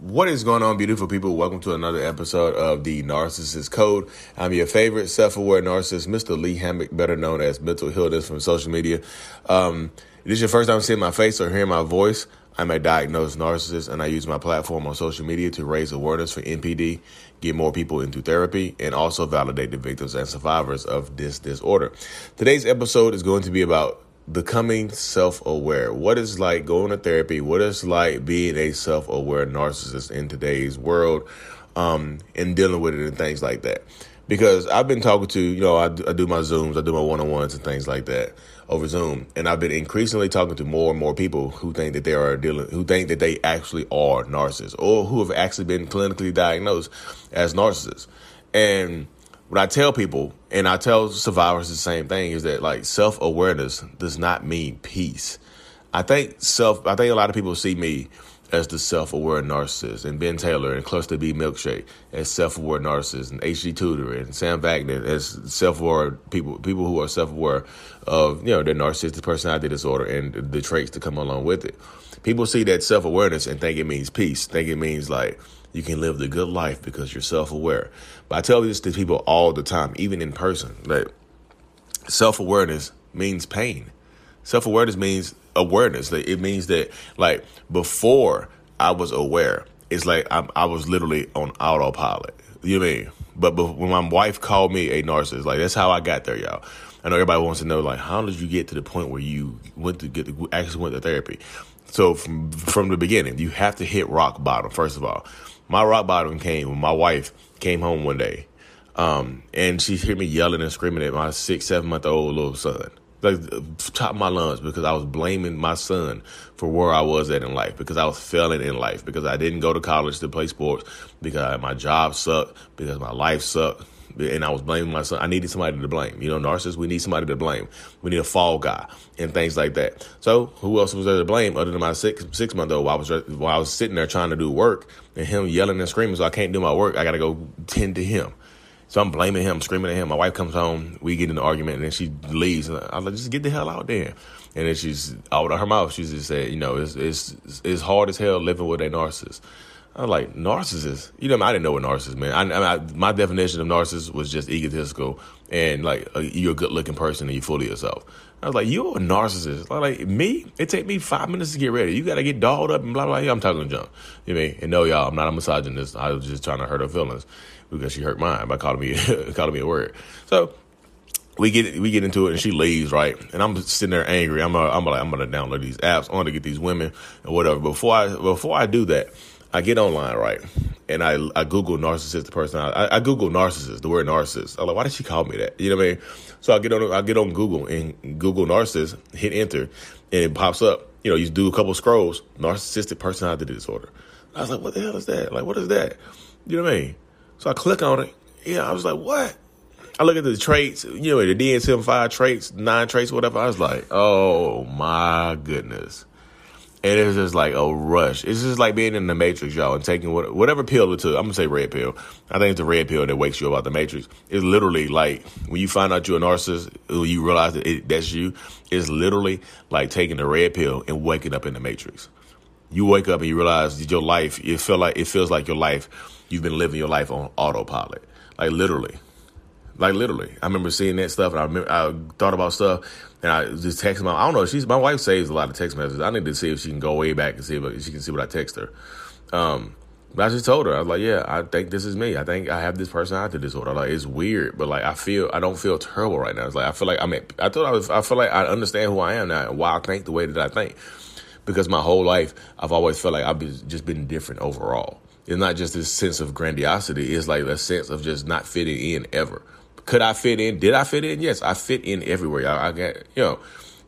What is going on, beautiful people? Welcome to another episode of the Narcissist Code. I'm your favorite self-aware narcissist, Mr. Lee Hammock, better known as Mental Healness from social media. Um, if this is your first time seeing my face or hearing my voice, I'm a diagnosed narcissist and I use my platform on social media to raise awareness for NPD, get more people into therapy, and also validate the victims and survivors of this disorder. Today's episode is going to be about becoming self-aware. What is like going to therapy? What is like being a self-aware narcissist in today's world um, and dealing with it and things like that? Because i've been talking to you know I, I do my zooms i do my one-on-ones and things like that over zoom. And i've been increasingly talking to more and more people who think that they are dealing who think that they actually are narcissists or who have actually been clinically diagnosed as narcissists. And what I tell people, and I tell survivors the same thing, is that like self awareness does not mean peace. I think self. I think a lot of people see me as the self aware narcissist, and Ben Taylor and Cluster B Milkshake as self aware narcissists, and H.G. Tudor and Sam Vaknin as self aware people. People who are self aware of you know their narcissistic personality disorder and the traits that come along with it. People see that self awareness and think it means peace. Think it means like you can live the good life because you're self aware. But I tell this to people all the time, even in person, that self awareness means pain. Self awareness means awareness. It means that, like, before I was aware, it's like I, I was literally on autopilot. You know I mean? But, but when my wife called me a narcissist, like, that's how I got there, y'all. I know everybody wants to know, like, how did you get to the point where you went to get actually went to therapy? So from from the beginning, you have to hit rock bottom. First of all, my rock bottom came when my wife came home one day, um, and she heard me yelling and screaming at my six, seven month old little son, like top my lungs, because I was blaming my son for where I was at in life, because I was failing in life, because I didn't go to college to play sports, because my job sucked, because my life sucked, and I was blaming my son. I needed somebody to blame. You know, narcissists, we need somebody to blame. We need a fall guy and things like that. So who else was there to blame other than my six six month old while I was while I was sitting there trying to do work and him yelling and screaming, so I can't do my work. I got to go tend to him. So I'm blaming him, screaming at him. My wife comes home, we get in an argument, and then she leaves. I'm like, just get the hell out there. And then she's out of her mouth. She just said, you know, it's it's it's hard as hell living with a narcissist. I was like, narcissist? You know, I didn't know what narcissist meant. I, I, my definition of narcissist was just egotistical and like uh, you're a good looking person and you're full of yourself. I was like, you're a narcissist. Like, me? It take me five minutes to get ready. You got to get dolled up and blah, blah, blah. I'm talking junk. You know I mean? And no, y'all, I'm not a misogynist. I was just trying to hurt her feelings because she hurt mine by calling me, calling me a word. So, we get we get into it and she leaves right and I'm sitting there angry I'm a, I'm like I'm gonna download these apps I want to get these women or whatever before I before I do that I get online, right? And I, I Google narcissistic personality. I, I Google narcissist, the word narcissist. I'm like, why did she call me that? You know what I mean? So I get on I get on Google and Google narcissist, hit enter, and it pops up. You know, you do a couple scrolls, narcissistic personality disorder. I was like, what the hell is that? Like, what is that? You know what I mean? So I click on it. Yeah, I was like, what? I look at the traits, you know, the DSM-5 traits, nine traits, whatever. I was like, oh my goodness. And it's just like a rush. It's just like being in the Matrix, y'all, and taking what, whatever pill it took. I'm gonna say red pill. I think it's the red pill that wakes you up out the Matrix. It's literally like when you find out you're a narcissist, you realize that it, that's you. It's literally like taking the red pill and waking up in the Matrix. You wake up and you realize that your life. It feel like it feels like your life. You've been living your life on autopilot, like literally. Like literally, I remember seeing that stuff, and I remember, I thought about stuff, and I just texted my. I don't know. She's my wife saves a lot of text messages. I need to see if she can go way back and see if she can see what I text her. Um, but I just told her I was like, yeah, I think this is me. I think I have this personality disorder. Like it's weird, but like I feel I don't feel terrible right now. It's like I feel like I mean I thought I was I feel like I understand who I am now and why I think the way that I think. Because my whole life I've always felt like I've been, just been different overall. It's not just this sense of grandiosity. It's like a sense of just not fitting in ever. Could I fit in? Did I fit in? Yes, I fit in everywhere. I, I got, you know,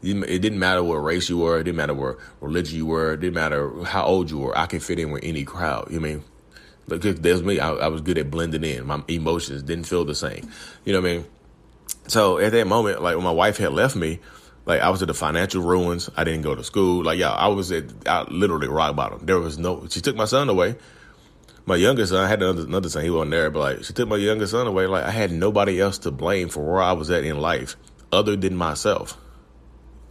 It didn't matter what race you were. It didn't matter what religion you were. It didn't matter how old you were. I could fit in with any crowd. You know I mean? Because there's me. I, I was good at blending in. My emotions didn't feel the same. You know what I mean? So at that moment, like when my wife had left me, like I was at the financial ruins. I didn't go to school. Like yeah, I was at I literally rock bottom. There was no. She took my son away. My youngest son, I had another, another son. He wasn't there, but like she took my youngest son away. Like I had nobody else to blame for where I was at in life other than myself.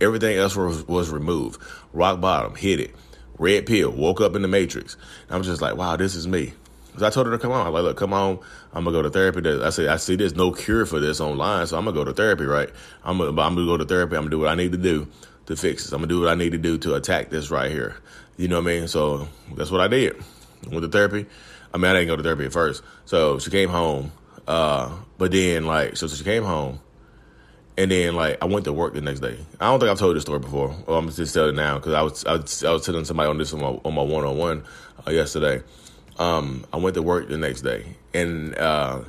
Everything else was, was removed. Rock bottom, hit it. Red pill, woke up in the matrix. I'm just like, wow, this is me. Cause I told her to come on. I'm like, look, come on. I'm gonna go to therapy. I said, I see there's no cure for this online, so I'm gonna go to therapy, right? I'm gonna, I'm gonna go to therapy. I'm gonna do what I need to do to fix this. I'm gonna do what I need to do to attack this right here. You know what I mean? So that's what I did. Went to therapy. I mean, I didn't go to therapy at first. So she came home. Uh, but then like, so she came home and then like I went to work the next day. I don't think I've told this story before. Well, I'm just telling it now because I was, I was I was telling somebody on this on my on my one on one yesterday. Um, I went to work the next day, and uh,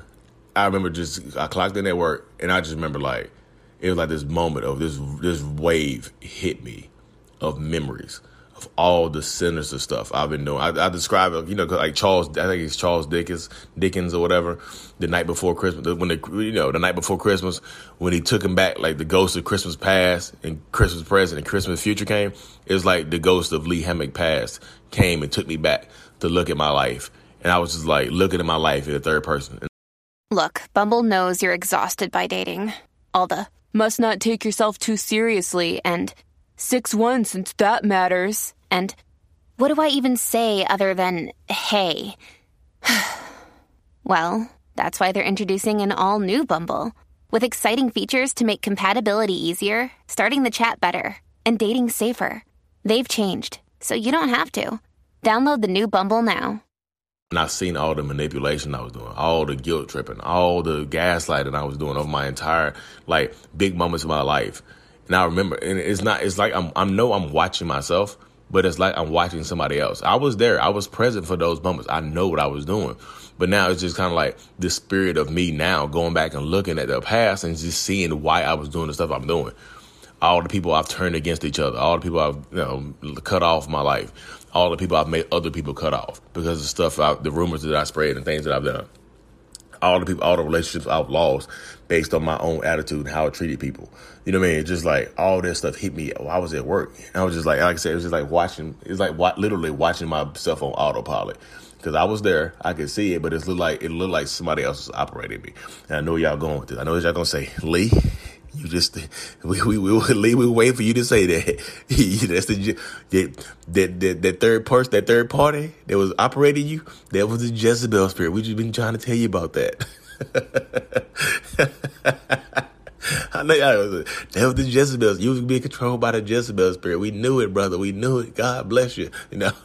I remember just I clocked in at work, and I just remember like it was like this moment of this this wave hit me of memories of all the sinister stuff I've been doing. I, I describe it, you know, like Charles, I think it's Charles Dickens, Dickens or whatever. The night before Christmas, when the you know the night before Christmas, when he took him back, like the ghost of Christmas past and Christmas present and Christmas future came. It was like the ghost of Lee Hammock past came and took me back to look at my life, and I was just like looking at my life in the third person. Look, Bumble knows you're exhausted by dating. All the must not take yourself too seriously and 6 1 since that matters. And what do I even say other than hey? well, that's why they're introducing an all new Bumble with exciting features to make compatibility easier, starting the chat better, and dating safer. They've changed, so you don't have to. Download the new Bumble now. And I've seen all the manipulation I was doing, all the guilt tripping, all the gaslighting I was doing over my entire like big moments of my life. And I remember, and it's not, it's like I'm, I know I'm watching myself, but it's like I'm watching somebody else. I was there. I was present for those moments. I know what I was doing. But now it's just kind of like the spirit of me now going back and looking at the past and just seeing why I was doing the stuff I'm doing. All the people I've turned against each other, all the people I've you know cut off my life, all the people I've made other people cut off because of stuff, I, the rumors that I spread and things that I've done all the people, all the relationships I've lost based on my own attitude and how I treated people. You know what I mean? just like all this stuff hit me while I was at work. And I was just like, like I said, it was just like watching, it's like literally watching myself on autopilot. Cause I was there, I could see it, but it looked like, it looked like somebody else was operating me. And I know y'all going with this. I know y'all gonna say, Lee, you just we we we we, we wait for you to say that. That's the that, that that that third person, that third party that was operating you. That was the Jezebel spirit. We just been trying to tell you about that. I know y'all that was the Jezebel. You was being controlled by the Jezebel spirit. We knew it, brother. We knew it. God bless you. You know.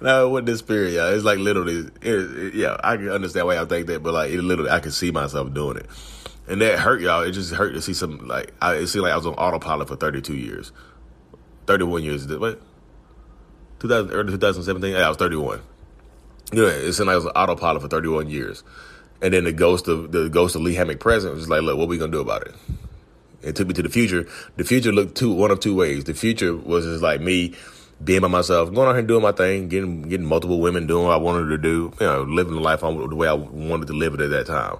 no, what the spirit, y'all. It's like literally, it, it, yeah. I can understand why y'all think that, but like it literally, I can see myself doing it, and that hurt y'all. It just hurt to see some like I, it seemed like I was on autopilot for thirty two years, thirty one years. What? 2000, early 2017. Yeah, I was 31. Yeah, it seemed like I was on autopilot for 31 years. And then the ghost of the ghost of Lee Hammock present was like, look, what are we gonna do about it? It took me to the future. The future looked two one of two ways. The future was just like me being by myself, going out here and doing my thing, getting getting multiple women, doing what I wanted to do, you know, living the life on the way I wanted to live it at that time.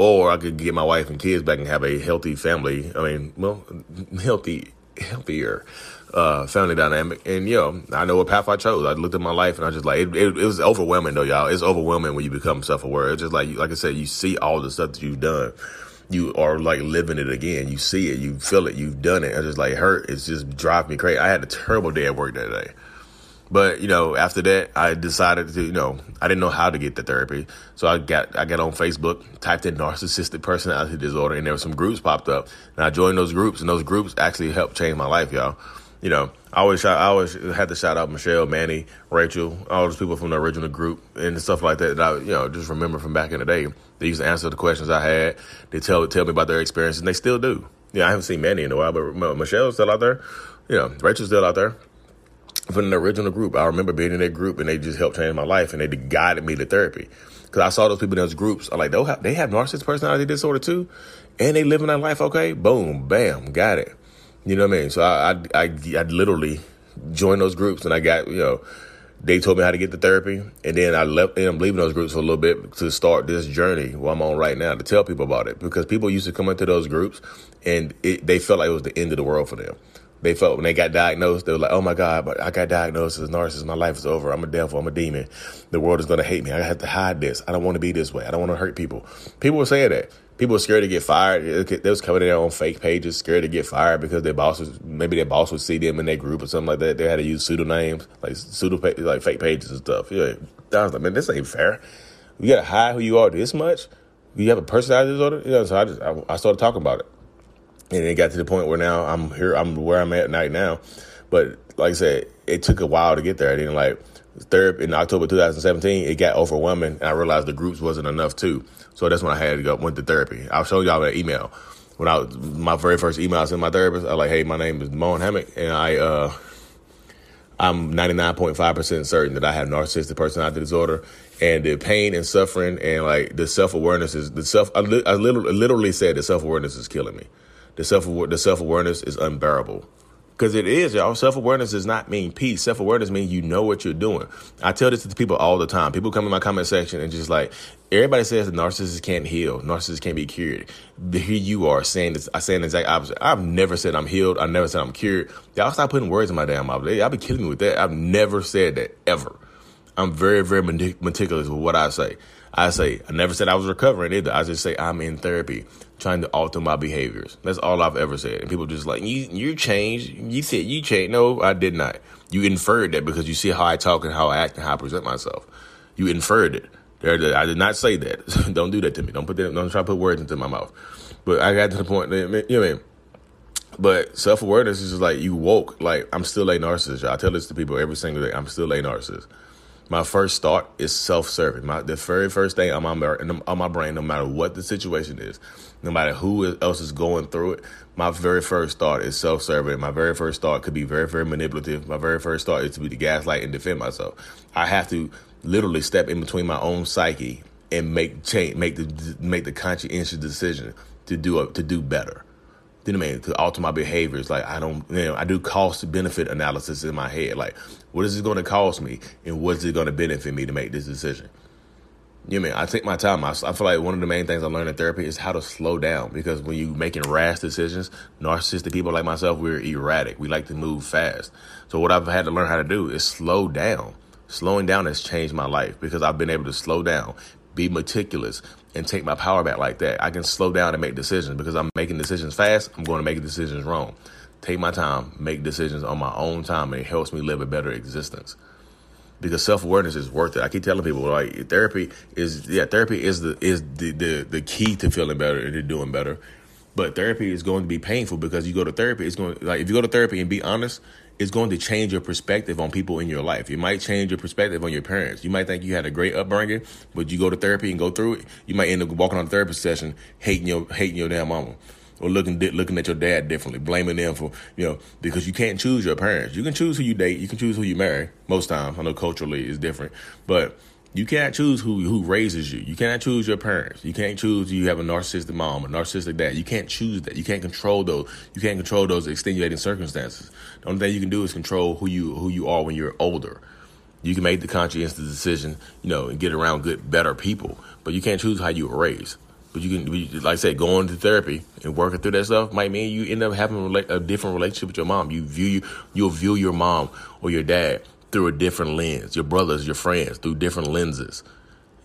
Or I could get my wife and kids back and have a healthy family. I mean, well, healthy, healthier uh, family dynamic. And, you know, I know what path I chose. I looked at my life and I just like, it, it, it was overwhelming though, y'all. It's overwhelming when you become self aware. It's just like, like I said, you see all the stuff that you've done. You are like living it again. You see it, you feel it, you've done it. It's just like hurt. It's just driving me crazy. I had a terrible day at work that day. But you know, after that, I decided to, you know, I didn't know how to get the therapy, so I got I got on Facebook, typed in narcissistic personality disorder, and there were some groups popped up, and I joined those groups, and those groups actually helped change my life, y'all you know, I always shout, I always had to shout out Michelle, Manny, Rachel, all those people from the original group and stuff like that. That I, you know, just remember from back in the day. They used to answer the questions I had. They tell tell me about their experiences, and they still do. Yeah, I haven't seen Manny in a while, but Michelle's still out there. You know, Rachel's still out there. From the original group. I remember being in that group and they just helped change my life and they guided me to therapy. Because I saw those people in those groups. I'm like, they have, they have narcissistic personality disorder too, and they living their life okay. Boom, bam, got it. You know what I mean? So I, I, I, I literally joined those groups and I got, you know, they told me how to get the therapy, and then I left. I'm leaving those groups for a little bit to start this journey what I'm on right now to tell people about it because people used to come into those groups and it, they felt like it was the end of the world for them. They felt when they got diagnosed, they were like, "Oh my God, but I got diagnosed as a narcissist. My life is over. I'm a devil. I'm a demon. The world is going to hate me. I have to hide this. I don't want to be this way. I don't want to hurt people." People were saying that. People were scared to get fired. They was coming in their own fake pages, scared to get fired because their boss was, maybe their boss would see them in their group or something like that. They had to use pseudonyms, like pseudo, like fake pages and stuff. Yeah, I was like, man, this ain't fair. You got to hide who you are this much. You have a personality disorder. You know, so I just I, I started talking about it and it got to the point where now I'm here. I'm where I'm at right now. But like I said, it took a while to get there. I didn't like third in October 2017. It got overwhelming, and I realized the groups wasn't enough too. So that's when I had to go went to therapy. I'll show y'all an email. When I my very first email I sent my therapist, I was like, "Hey, my name is Moan Hammock, and I uh, I'm 99.5% certain that I have narcissistic personality disorder and the pain and suffering and like the self awareness is the self. I, li- I literally, literally said the self awareness is killing me the self the self awareness is unbearable. Because it is, y'all. Self awareness does not mean peace. Self awareness means you know what you're doing. I tell this to people all the time. People come in my comment section and just like, everybody says that narcissists can't heal, narcissists can't be cured. But here you are saying this, I saying the exact opposite. I've never said I'm healed. I never said I'm cured. Y'all stop putting words in my damn mouth. Y'all be killing me with that. I've never said that ever. I'm very, very meticulous with what I say. I say, I never said I was recovering either. I just say I'm in therapy trying to alter my behaviors. That's all I've ever said. And people just like, you you changed. You said you changed. No, I did not. You inferred that because you see how I talk and how I act and how I present myself. You inferred it. I did not say that. don't do that to me. Don't put that, don't try to put words into my mouth. But I got to the point that, you know what I mean? But self awareness is just like you woke. Like I'm still a narcissist. I tell this to people every single day. I'm still a narcissist my first thought is self-serving. My the very first thing on my on my brain, no matter what the situation is, no matter who else is going through it, my very first thought is self-serving. My very first thought could be very very manipulative. My very first thought is to be the gaslight and defend myself. I have to literally step in between my own psyche and make change, make the make the conscientious decision to do a, to do better. What I mean? To alter my behaviors. Like I don't, you know, I do cost benefit analysis in my head. Like, what is it going to cost me, and what is it going to benefit me to make this decision? You know I mean? I take my time. I, I, feel like one of the main things I learned in therapy is how to slow down because when you're making rash decisions, narcissistic people like myself, we're erratic. We like to move fast. So what I've had to learn how to do is slow down. Slowing down has changed my life because I've been able to slow down, be meticulous, and take my power back like that. I can slow down and make decisions because I'm making decisions fast. I'm going to make decisions wrong. Take my time, make decisions on my own time, and it helps me live a better existence. Because self awareness is worth it. I keep telling people like therapy is yeah therapy is the is the, the the key to feeling better and to doing better. But therapy is going to be painful because you go to therapy. It's going like if you go to therapy and be honest, it's going to change your perspective on people in your life. It might change your perspective on your parents. You might think you had a great upbringing, but you go to therapy and go through it, you might end up walking on a therapy session hating your hating your damn mama or looking looking at your dad differently, blaming them for you know because you can't choose your parents. You can choose who you date, you can choose who you marry. Most times, I know culturally it's different, but you can't choose who who raises you. You cannot choose your parents. You can't choose you have a narcissistic mom, a narcissistic dad. You can't choose that. You can't control those. You can't control those extenuating circumstances. The only thing you can do is control who you who you are when you're older. You can make the conscientious decision, you know, and get around good, better people, but you can't choose how you were raised. But you can, like I said, going to therapy and working through that stuff might mean you end up having a different relationship with your mom. You view you, you'll view your mom or your dad through a different lens. Your brothers, your friends, through different lenses.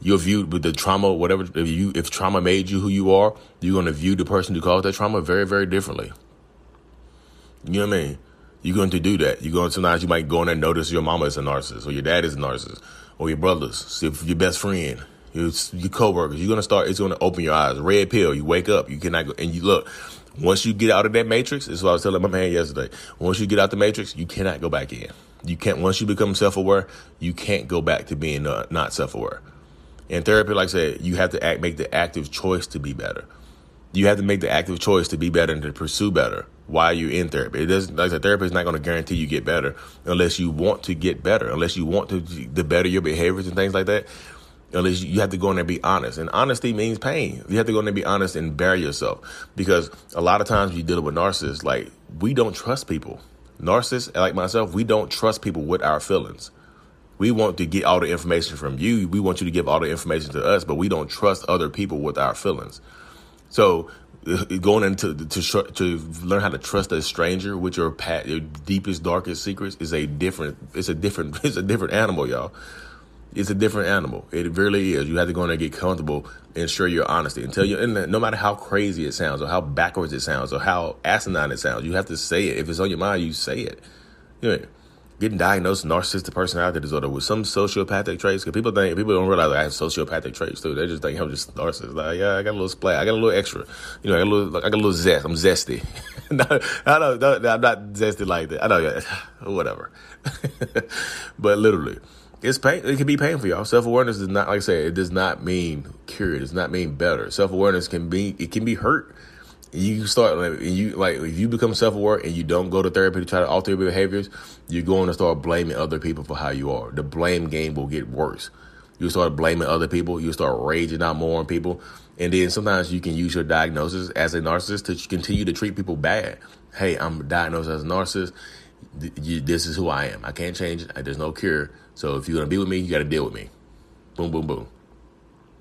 You're viewed with the trauma, whatever. If you if trauma made you who you are, you're going to view the person who caused that trauma very, very differently. You know what I mean? You're going to do that. You're going to sometimes you might go in and notice your mama is a narcissist, or your dad is a narcissist, or your brothers, your best friend, your, your coworkers. You're going to start. It's going to open your eyes. Red pill. You wake up. You cannot go and you look. Once you get out of that matrix, this is what I was telling my man yesterday. Once you get out the matrix, you cannot go back in. You can't once you become self aware, you can't go back to being uh, not self aware. In therapy, like I said, you have to act, make the active choice to be better. You have to make the active choice to be better and to pursue better. why you're in therapy. It doesn't like a therapist is not going to guarantee you get better unless you want to get better, unless you want to to better your behaviors and things like that. Unless you have to go in there and be honest, and honesty means pain. You have to go in there and be honest and bury yourself because a lot of times you deal with narcissists. Like we don't trust people. Narcissists, like myself, we don't trust people with our feelings. We want to get all the information from you. We want you to give all the information to us, but we don't trust other people with our feelings. So going into to to learn how to trust a stranger with your your deepest darkest secrets is a different it's a different it's a different animal y'all it's a different animal it really is you have to go in there and get comfortable and share your honesty and tell you and no matter how crazy it sounds or how backwards it sounds or how asinine it sounds you have to say it if it's on your mind you say it you know, getting diagnosed narcissistic personality disorder with some sociopathic traits. Because people think people don't realize I have sociopathic traits too. They just think I'm just narcissist. Like, yeah, I got a little splat. I got a little extra. You know, I got a little, like, I got a little zest. I'm zesty. no, I know, no, I'm not zesty like that. I know, whatever. but literally, it's pain. It can be painful, y'all. Self awareness does not, like I said, it does not mean cure. It does not mean better. Self awareness can be, it can be hurt you start like you like if you become self aware and you don't go to therapy to try to alter your behaviors, you're going to start blaming other people for how you are. The blame game will get worse. You start blaming other people. You start raging out more on people, and then sometimes you can use your diagnosis as a narcissist to continue to treat people bad. Hey, I'm diagnosed as a narcissist. This is who I am. I can't change it. There's no cure. So if you're gonna be with me, you got to deal with me. Boom, boom, boom.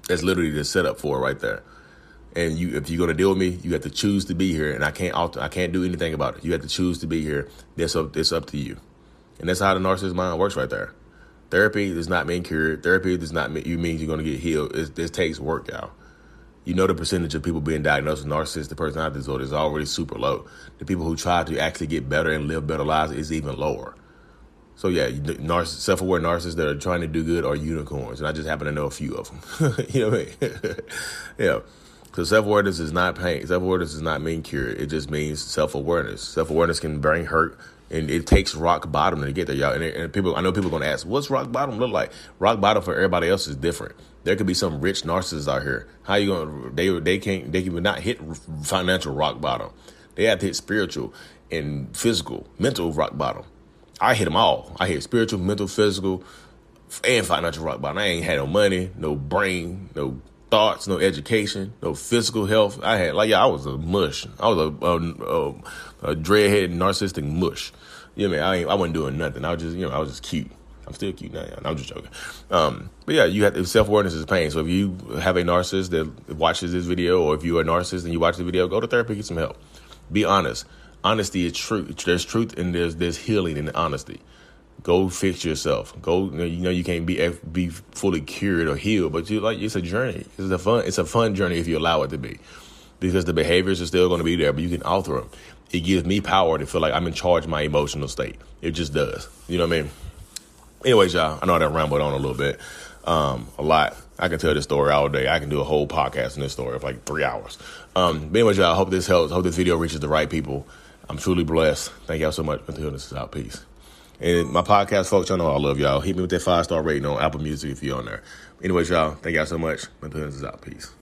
That's literally the setup for it right there and you if you're gonna deal with me, you have to choose to be here, and I can't alter, I can't do anything about it. You have to choose to be here. That's up, it's up to you, and that's how the narcissist mind works right there. Therapy does not mean cured. Therapy does not mean you mean you're gonna get healed. It, it takes work, y'all. You know the percentage of people being diagnosed with narcissistic personality disorder is already super low. The people who try to actually get better and live better lives is even lower. So yeah, self-aware narcissists that are trying to do good are unicorns, and I just happen to know a few of them. you know what I mean? yeah. Because self awareness is not pain. Self awareness does not mean cure. It just means self awareness. Self awareness can bring hurt, and it takes rock bottom to get there, y'all. And, and people, I know people are gonna ask, what's rock bottom look like? Rock bottom for everybody else is different. There could be some rich narcissists out here. How you gonna? They they can't. They can not hit financial rock bottom. They have to hit spiritual and physical, mental rock bottom. I hit them all. I hit spiritual, mental, physical, and financial rock bottom. I ain't had no money, no brain, no thoughts, no education, no physical health. I had like yeah, I was a mush. I was a a, a, a dreadhead narcissistic mush. You know I mean? I, I wasn't doing nothing. I was just you know I was just cute. I'm still cute now. I'm just joking. Um, but yeah, you have self awareness is pain. So if you have a narcissist that watches this video, or if you're a narcissist and you watch the video, go to therapy, get some help. Be honest. Honesty is truth. There's truth and there's there's healing in honesty. Go fix yourself. Go. You know you can't be be fully cured or healed, but you like it's a journey. It's a fun. It's a fun journey if you allow it to be, because the behaviors are still going to be there, but you can alter them. It gives me power to feel like I'm in charge of my emotional state. It just does. You know what I mean? Anyways, y'all. I know I rambled on a little bit, um, a lot. I can tell this story all day. I can do a whole podcast on this story of like three hours. Um, but anyways, y'all. I hope this helps. I hope this video reaches the right people. I'm truly blessed. Thank y'all so much. Until this is out. Peace. And my podcast folks, y'all know I love y'all. Hit me with that five star rating on Apple Music if you're on there. Anyways, y'all, thank y'all so much. Until this is out. Peace.